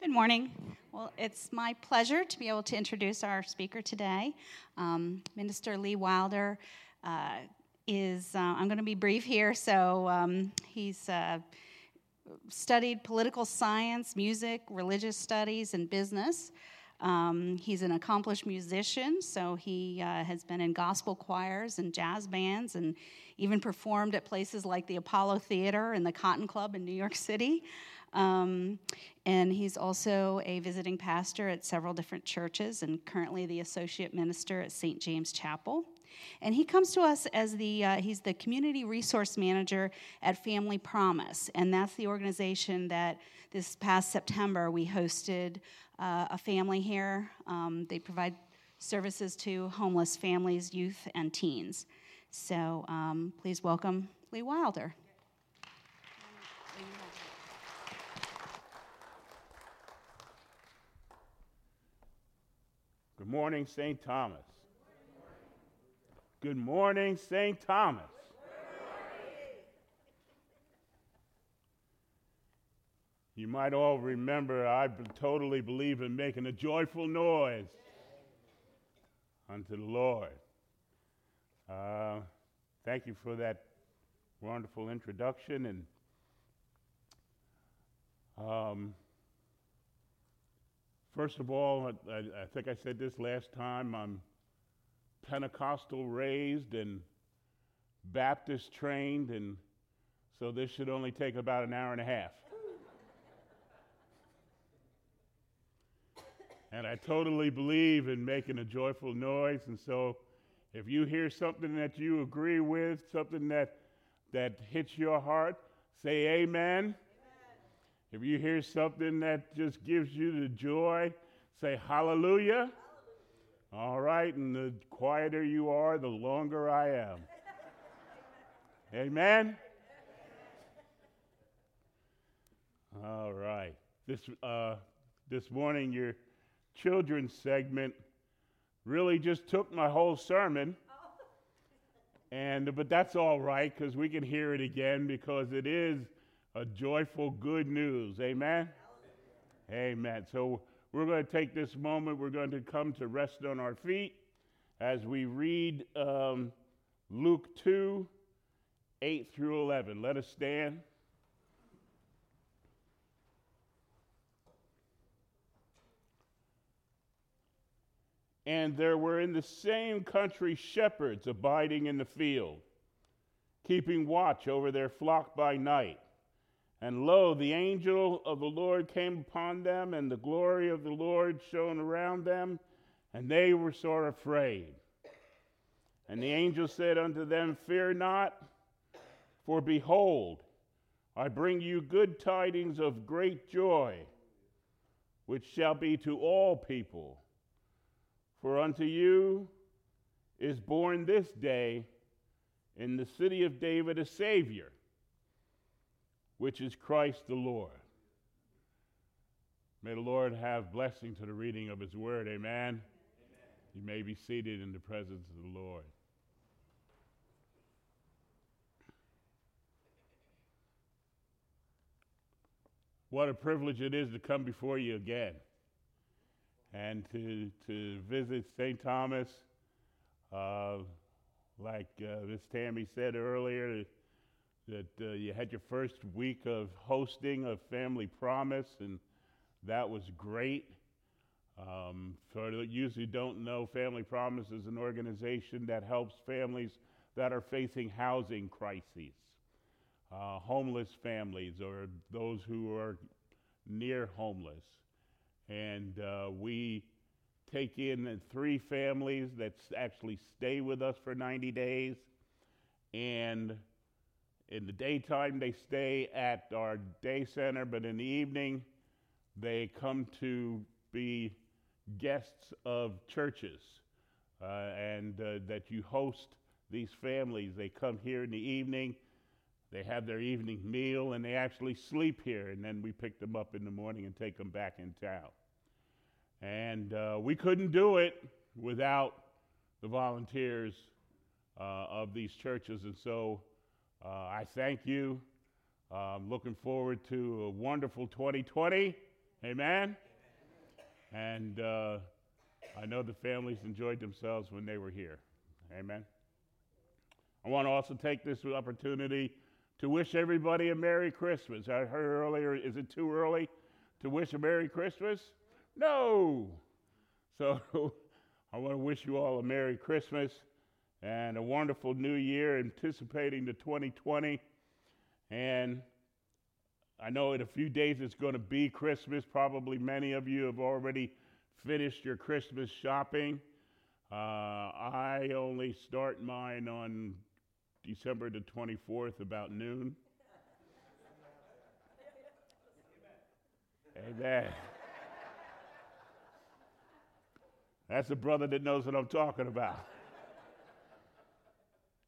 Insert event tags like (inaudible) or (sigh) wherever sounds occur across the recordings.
Good morning. Well, it's my pleasure to be able to introduce our speaker today. Um, Minister Lee Wilder uh, is, uh, I'm going to be brief here, so um, he's uh, studied political science, music, religious studies, and business. Um, he's an accomplished musician, so he uh, has been in gospel choirs and jazz bands and even performed at places like the Apollo Theater and the Cotton Club in New York City. Um, and he's also a visiting pastor at several different churches and currently the associate minister at St. James Chapel. And he comes to us as the, uh, he's the community resource manager at Family Promise. And that's the organization that this past September we hosted uh, a family here. Um, they provide services to homeless families, youth, and teens. So um, please welcome Lee Wilder. Good morning, St. Thomas. Good morning, St. Thomas. You might all remember I totally believe in making a joyful noise unto the Lord. Uh, thank you for that wonderful introduction. And um, first of all, I, I think I said this last time. I'm Pentecostal raised and Baptist trained, and so this should only take about an hour and a half. and I totally believe in making a joyful noise, and so if you hear something that you agree with, something that that hits your heart, say amen. If you hear something that just gives you the joy, say hallelujah. hallelujah. All right, and the quieter you are, the longer I am. Amen? All right. This, uh, this morning, your children's segment really just took my whole sermon. And, but that's all right because we can hear it again because it is a joyful good news. Amen? Amen. So we're going to take this moment, we're going to come to rest on our feet as we read um, Luke 2 8 through 11. Let us stand. And there were in the same country shepherds abiding in the field, keeping watch over their flock by night. And lo, the angel of the Lord came upon them, and the glory of the Lord shone around them, and they were sore afraid. And the angel said unto them, Fear not, for behold, I bring you good tidings of great joy, which shall be to all people. For unto you is born this day in the city of David a Savior which is Christ the Lord. May the Lord have blessing to the reading of his word. Amen. Amen. You may be seated in the presence of the Lord. What a privilege it is to come before you again and to, to visit St. Thomas. Uh, like uh, Miss Tammy said earlier, that uh, you had your first week of hosting of Family Promise, and that was great. Um, for those who don't know, Family Promise is an organization that helps families that are facing housing crises, uh, homeless families, or those who are near homeless. And uh, we take in three families that actually stay with us for 90 days. And in the daytime, they stay at our day center, but in the evening, they come to be guests of churches uh, and uh, that you host these families. They come here in the evening, they have their evening meal, and they actually sleep here, and then we pick them up in the morning and take them back in town. And uh, we couldn't do it without the volunteers uh, of these churches, and so uh, I thank you. I'm looking forward to a wonderful 2020 Amen? And uh, I know the families enjoyed themselves when they were here. Amen. I want to also take this opportunity to wish everybody a Merry Christmas. I heard earlier, is it too early to wish a Merry Christmas? No. So (laughs) I want to wish you all a Merry Christmas and a wonderful new year, anticipating the 2020. And I know in a few days it's going to be Christmas. Probably many of you have already finished your Christmas shopping. Uh, I only start mine on December the 24th about noon. Amen. That's a brother that knows what I'm talking about.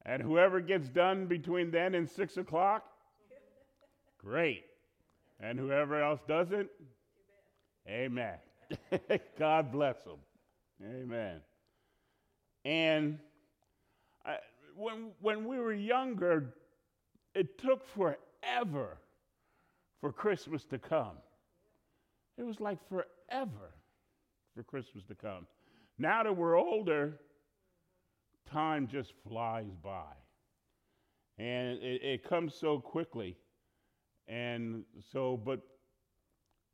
And whoever gets done between then and 6 o'clock, great. And whoever else doesn't, amen. (laughs) God bless them. Amen. And I, when, when we were younger, it took forever for Christmas to come. It was like forever for Christmas to come. Now that we're older, time just flies by. And it, it comes so quickly. And so, but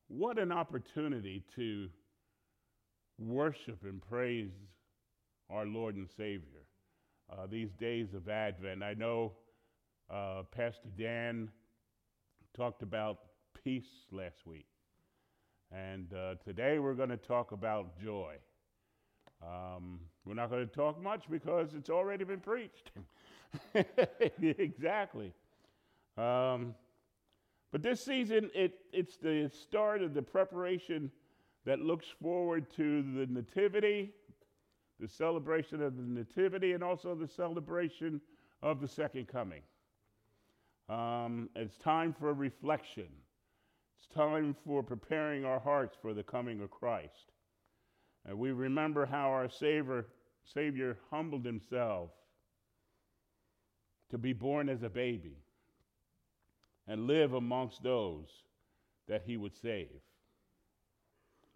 what an opportunity to worship and praise our Lord and Savior. Uh, these days of Advent, I know uh, Pastor Dan talked about peace last week. And uh, today we're going to talk about joy. Um, we're not going to talk much because it's already been preached. (laughs) exactly. Um, but this season, it, it's the start of the preparation that looks forward to the Nativity, the celebration of the Nativity, and also the celebration of the Second Coming. Um, it's time for reflection. It's time for preparing our hearts for the coming of Christ. And we remember how our Savior, Savior humbled himself to be born as a baby and live amongst those that he would save.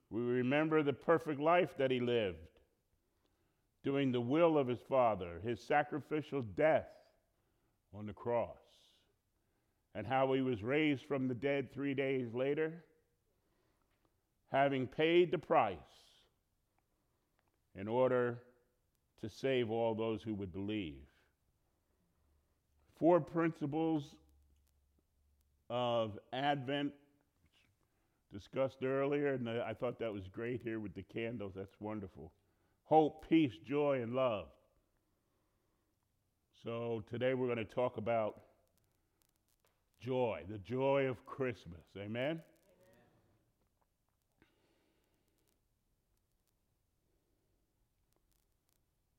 We remember the perfect life that he lived, doing the will of his Father, his sacrificial death on the cross, and how he was raised from the dead three days later, having paid the price in order to save all those who would believe. Four principles of Advent discussed earlier, and I thought that was great here with the candles. That's wonderful. Hope, peace, joy, and love. So today we're going to talk about joy, the joy of Christmas. Amen?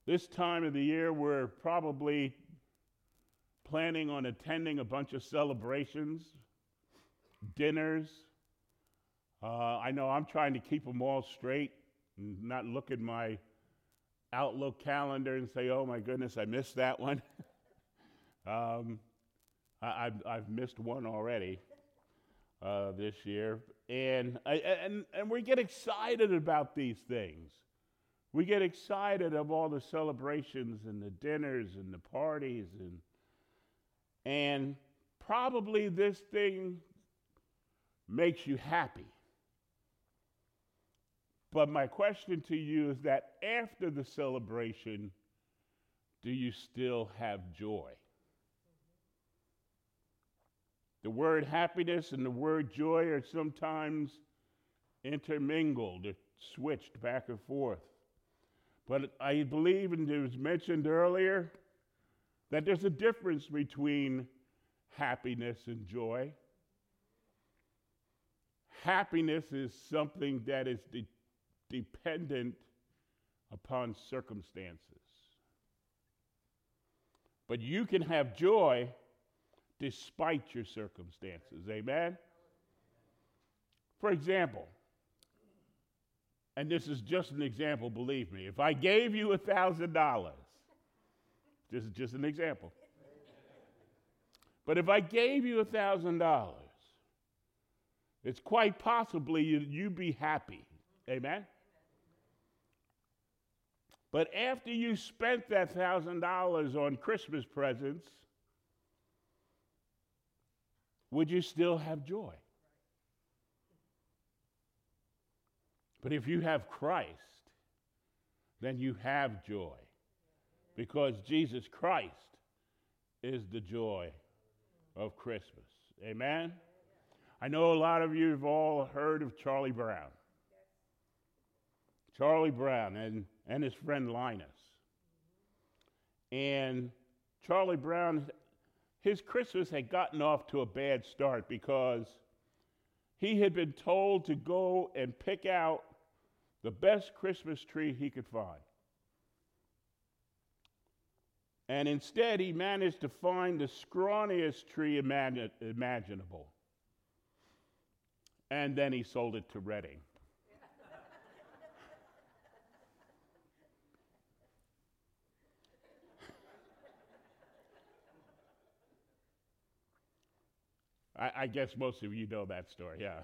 This time of the year, we're probably planning on attending a bunch of celebrations, dinners. Uh, I know I'm trying to keep them all straight and not look at my Outlook calendar and say, oh my goodness, I missed that one. (laughs) um, I, have missed one already uh, this year. And, I, and, and we get excited about these things. We get excited of all the celebrations and the dinners and the parties and and probably this thing makes you happy. But my question to you is that after the celebration, do you still have joy? The word happiness and the word joy are sometimes intermingled switched back and forth. But I believe, and it was mentioned earlier, that there's a difference between happiness and joy. Happiness is something that is de- dependent upon circumstances. But you can have joy despite your circumstances. Amen? For example, and this is just an example, believe me, if I gave you a $1,000 this is just an example. But if I gave you a $1,000, it's quite possibly you, you be happy. Amen? But after you spent that $1,000 on Christmas presents, would you still have joy? But if you have Christ, then you have joy because Jesus Christ is the joy of Christmas. Amen? I know a lot of you have all heard of Charlie Brown. Charlie Brown and, and his friend Linus. And Charlie Brown, his Christmas had gotten off to a bad start because he had been told to go and pick out the best Christmas tree he could find. And instead, he managed to find the scrawniest tree imaginable. And then he sold it to Redding. (laughs) I, I, guess most of you know that story, yeah.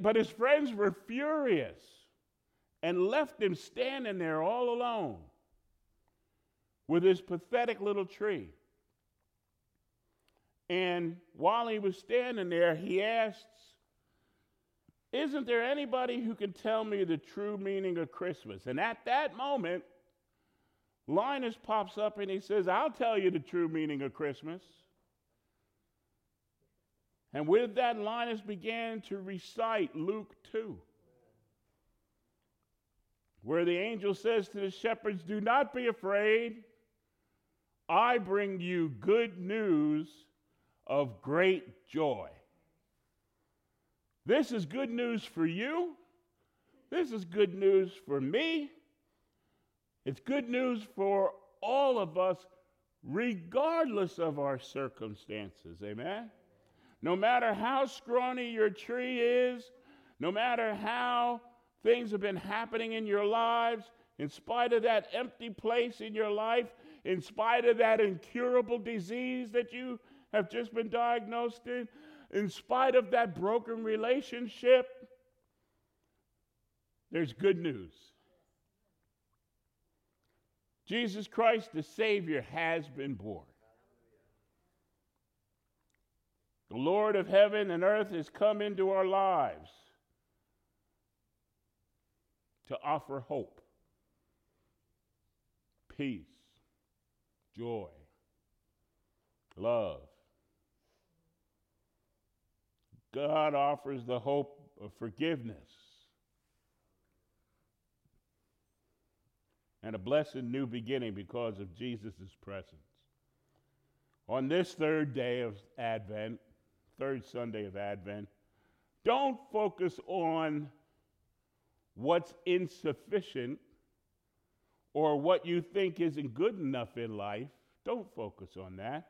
But his friends were furious and left him standing there all alone with his pathetic little tree. And while he was standing there, he asks, Isn't there anybody who can tell me the true meaning of Christmas? And at that moment, Linus pops up and he says, I'll tell you the true meaning of Christmas. And with that, Linus began to recite Luke 2, where the angel says to the shepherds, Do not be afraid. I bring you good news of great joy. This is good news for you. This is good news for me. It's good news for all of us, regardless of our circumstances. Amen? No matter how scrawny your tree is, no matter how things have been happening in your lives, in spite of that empty place in your life, in spite of that incurable disease that you have just been diagnosed in, in spite of that broken relationship, there's good news. Jesus Christ, the Savior, has been born. The Lord of heaven and earth has come into our lives to offer hope, peace, joy, love. God offers the hope of forgiveness and a blessed new beginning because of Jesus' presence. On this third day of Advent, third Sunday of Advent, don't focus on what's insufficient or what you think isn't good enough in life. Don't focus on that.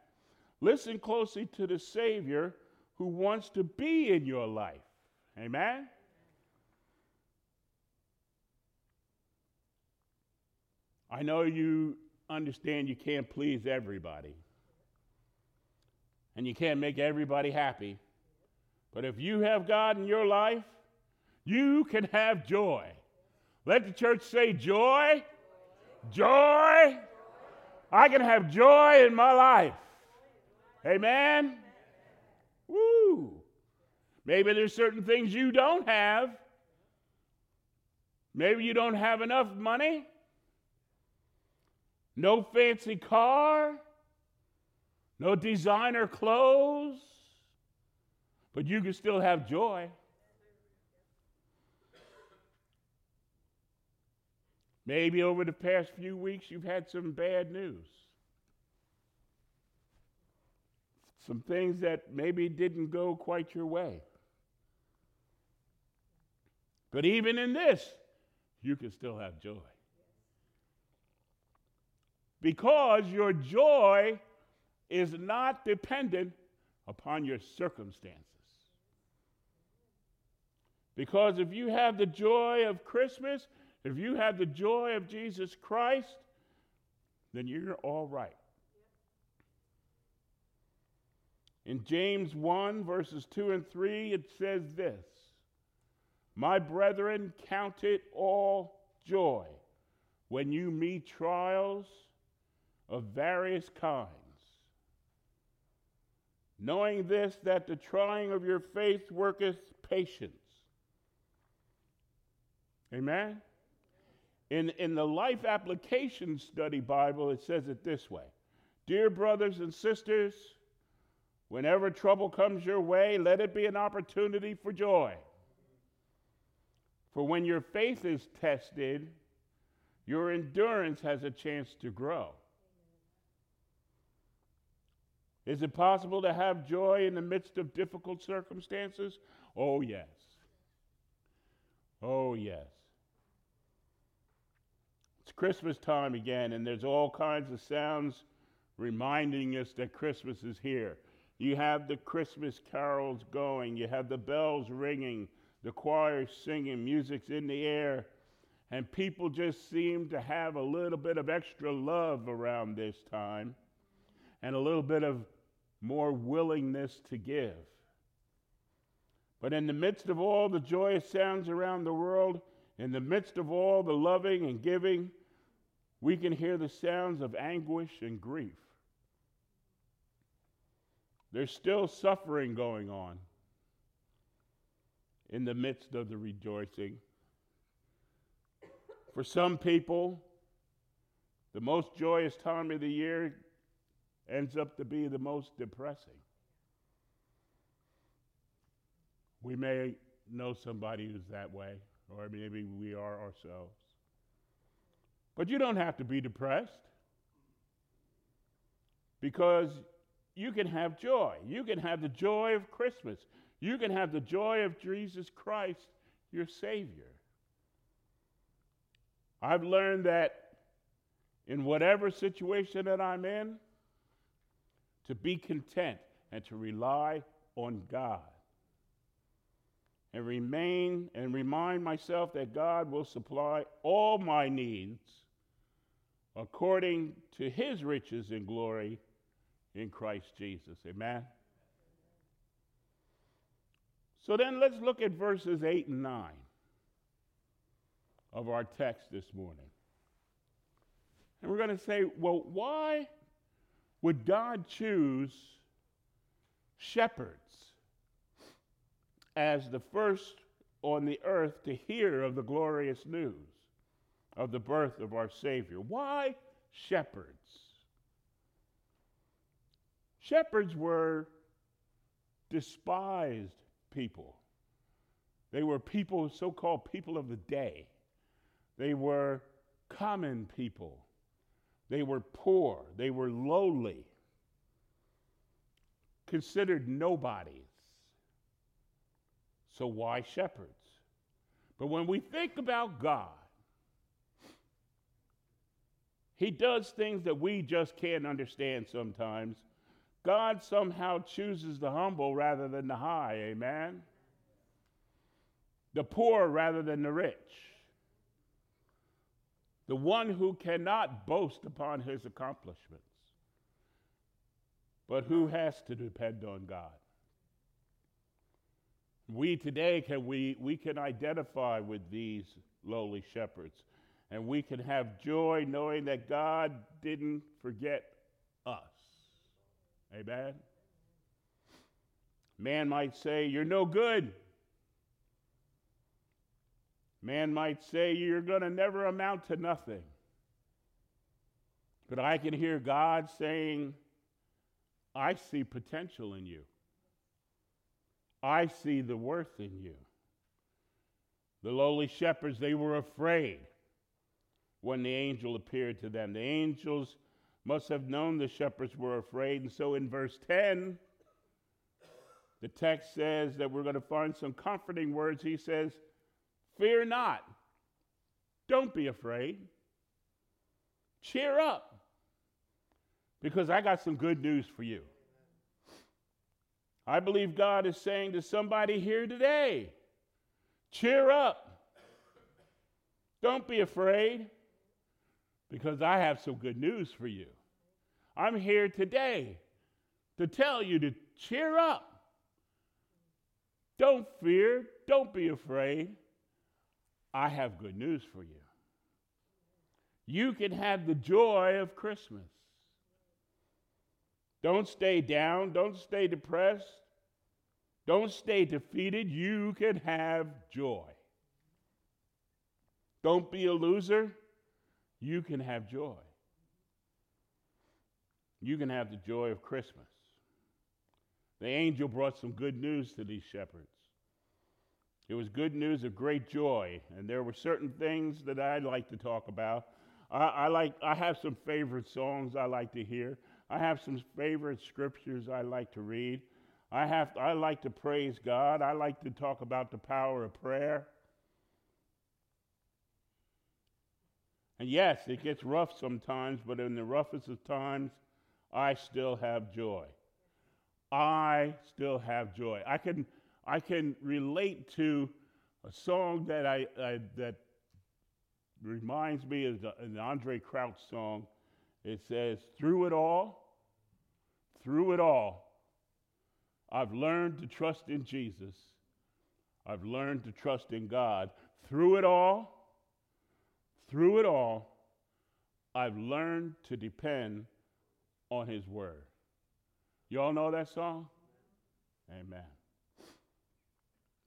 Listen closely to the Savior who wants to be in your life. Amen? I know you understand you can't please everybody and you can't make everybody happy. But if you have God in your life, you can have joy. Let the church say joy. Joy. I can have joy in my life. Amen. Woo. Maybe there's certain things you don't have. Maybe you don't have enough money. No fancy car no designer clothes, but you can still have joy. Maybe over the past few weeks you've had some bad news. Some things that maybe didn't go quite your way. But even in this, you can still have joy. Because your joy is not dependent upon your circumstances. Because if you have the joy of Christmas, if you have the joy of Jesus Christ, then you're all right. In James 1, verses 2 and 3, it says this My brethren, count it all joy when you meet trials of various kinds, knowing this, that the trying of your faith worketh patience. Amen? In, in the Life Application Study Bible, it says it this way Dear brothers and sisters, whenever trouble comes your way, let it be an opportunity for joy. For when your faith is tested, your endurance has a chance to grow. Is it possible to have joy in the midst of difficult circumstances? Oh, yes. Oh, yes. It's Christmas time again, and there's all kinds of sounds reminding us that Christmas is here. You have the Christmas carols going, you have the bells ringing, the choir singing, music's in the air, and people just seem to have a little bit of extra love around this time and a little bit of more willingness to give. But in the midst of all the joyous sounds around the world, in the midst of all the loving and giving, we can hear the sounds of anguish and grief. There's still suffering going on in the midst of the rejoicing. For some people, the most joyous time of the year ends up to be the most depressing. We may know somebody who's that way, or maybe we are ourselves. But you don't have to be depressed because you can have joy. You can have the joy of Christmas. You can have the joy of Jesus Christ, your Savior. I've learned that in whatever situation that I'm in, to be content and to rely on God. And remain and remind myself that God will supply all my needs according to his riches and glory in Christ Jesus. Amen. So then let's look at verses 8 and 9 of our text this morning. And we're going to say, well, why would God choose shepherds as the first on the earth to hear of the glorious news of the birth of our Savior? Why shepherds? Shepherds were despised people. They were people, so called people of the day. They were common people. They were poor. They were lowly, considered nobodies. So, why shepherds? But when we think about God, He does things that we just can't understand sometimes. God somehow chooses the humble rather than the high, amen? The poor rather than the rich the one who cannot boast upon his accomplishments, but who has to depend on God. We today can we, we can identify with these lowly shepherds, and we can have joy knowing that God didn't forget us. Amen. Man might say, You're no good. Man might say you're going to never amount to nothing. But I can hear God saying, I see potential in you. I see the worth in you. The lowly shepherds, they were afraid when the angel appeared to them. The angels must have known the shepherds were afraid. And so in verse 10, the text says that we're going to find some comforting words. He says, Fear not. Don't be afraid. Cheer up. Because I got some good news for you. I believe God is saying to somebody here today cheer up. Don't be afraid. Because I have some good news for you. I'm here today to tell you to cheer up. Don't fear, don't be afraid. I have good news for you. You can have the joy of Christmas. Don't stay down, don't stay depressed, don't stay defeated. You can have joy. Don't be a loser. You can have joy. You can have the joy of Christmas. The angel brought some good news to these shepherds. It was good news of great joy, and there were certain things that I'd like to talk about. I, I, like I have some favorite songs I like to hear. I have some favorite scriptures I like to read. I have I like to praise God. I like to talk about the power of prayer. And yes, it gets rough sometimes, but in the roughest of times, I still have joy. I still have joy. I can I can relate to a song that I, I that reminds me of the, an Andraé Crouch song. It says, "Through it all, through it all, I've learned to trust in Jesus. I've learned to trust in God. Through it all, through it all, I've learned to depend on His Word." You all know that song? Amen.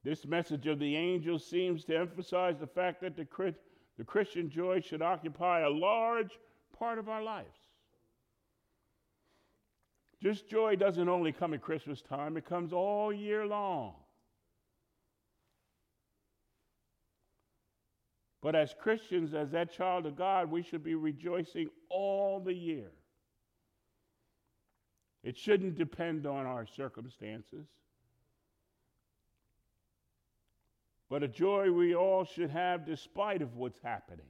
This message of the angel seems to emphasize the fact that the, the Christian joy should occupy a large part of our lives. This joy doesn't only come at Christmas time, it comes all year long. But as Christians, as that child of God, we should be rejoicing all the year. It shouldn't depend on our circumstances. But a joy we all should have despite of what's happening.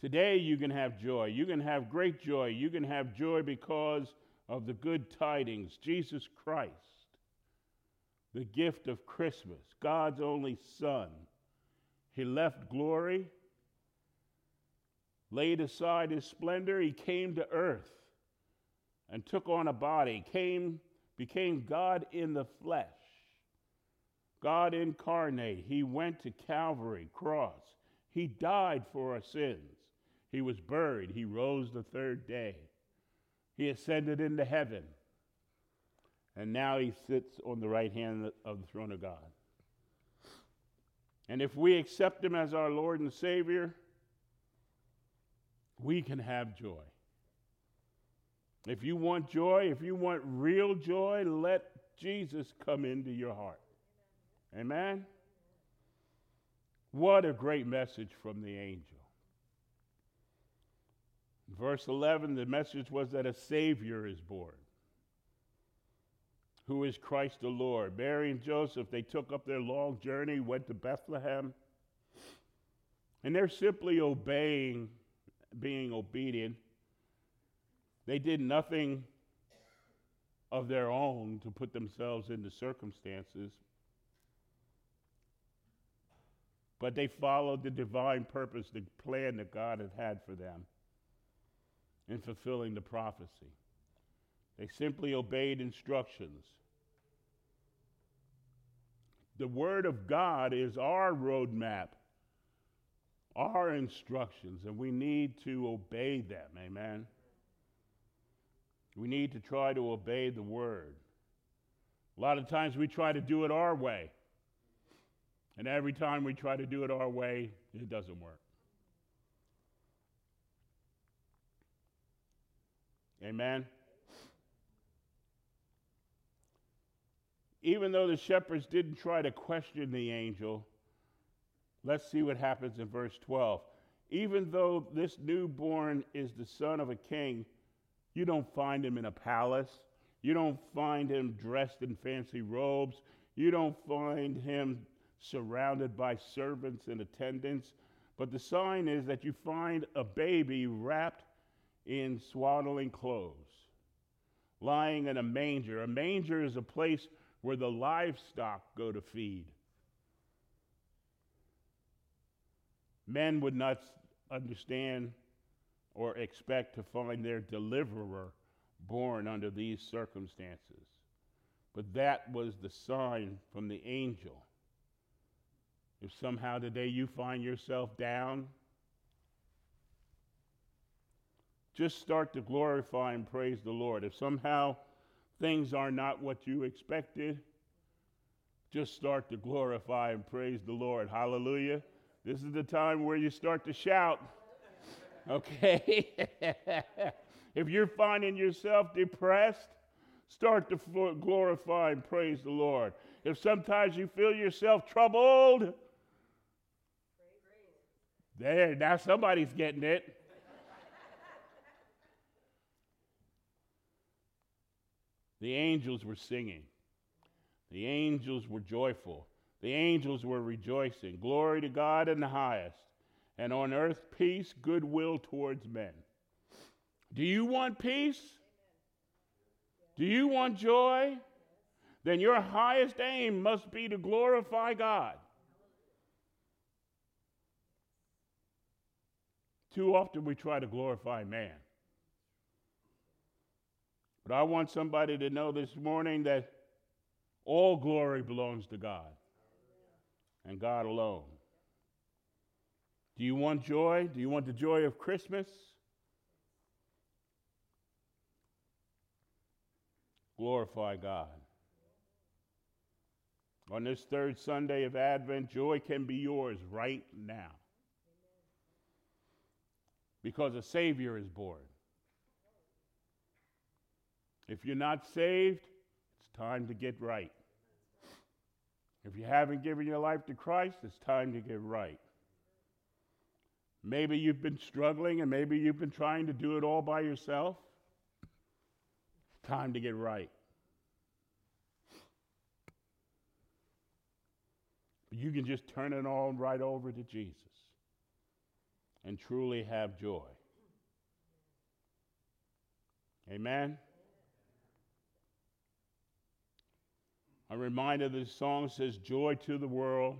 Today you can have joy. You can have great joy. You can have joy because of the good tidings, Jesus Christ, the gift of Christmas, God's only Son. He left glory, laid aside his splendor, he came to earth and took on a body, came, became God in the flesh God incarnate. He went to Calvary cross. He died for our sins. He was buried. He rose the third day. He ascended into heaven. And now he sits on the right hand of the throne of God. And if we accept him as our Lord and Savior, we can have joy. If you want joy, if you want real joy, let Jesus come into your heart. Amen? What a great message from the angel. Verse 11, the message was that a Savior is born, who is Christ the Lord. Mary and Joseph, they took up their long journey, went to Bethlehem, and they're simply obeying, being obedient. They did nothing of their own to put themselves into circumstances, but they followed the divine purpose, the plan that God had had for them in fulfilling the prophecy. They simply obeyed instructions. The Word of God is our roadmap, our instructions, and we need to obey them. Amen. We need to try to obey the Word. A lot of times we try to do it our way. And every time we try to do it our way, it doesn't work. Amen. Even though the shepherds didn't try to question the angel, let's see what happens in verse 12. Even though this newborn is the son of a king, you don't find him in a palace. You don't find him dressed in fancy robes. You don't find him surrounded by servants and attendants. But the sign is that you find a baby wrapped in swaddling clothes, lying in a manger. A manger is a place where the livestock go to feed. Men would not understand or expect to find their deliverer born under these circumstances. But that was the sign from the angel. If somehow today you find yourself down, just start to glorify and praise the Lord. If somehow things are not what you expected, just start to glorify and praise the Lord. Hallelujah. This is the time where you start to shout. (laughs) Okay? (laughs) if you're finding yourself depressed, start to glorify and praise the Lord. If sometimes you feel yourself troubled, there, now somebody's getting it. the angels were singing. The angels were joyful. The angels were rejoicing. Glory to God in the highest. And on earth, peace, goodwill towards men. Do you want peace? Do you want joy? Then your highest aim must be to glorify God. Too often we try to glorify man. But I want somebody to know this morning that all glory belongs to God and God alone. Do you want joy? Do you want the joy of Christmas? Glorify God. On this third Sunday of Advent, joy can be yours right now. Because a Savior is born. If you're not saved, it's time to get right. If you haven't given your life to Christ, it's time to get right. Maybe you've been struggling and maybe you've been trying to do it all by yourself. It's time to get right. You can just turn it all right over to Jesus and truly have joy. Amen. I'm reminded the song says, Joy to the world,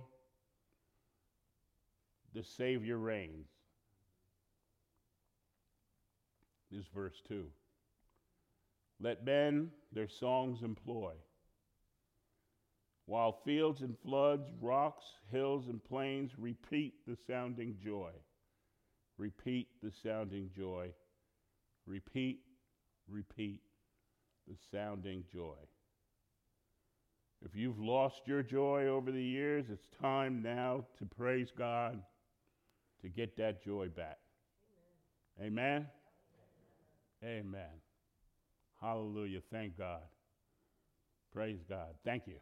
the Savior reigns. This verse 2. Let men their songs employ. While fields and floods, rocks, hills, and plains repeat the sounding joy. Repeat the sounding joy. Repeat, repeat the sounding joy. If you've lost your joy over the years, it's time now to praise God to get that joy back. Amen? Amen. Amen. Hallelujah. Thank God. Praise God. Thank you.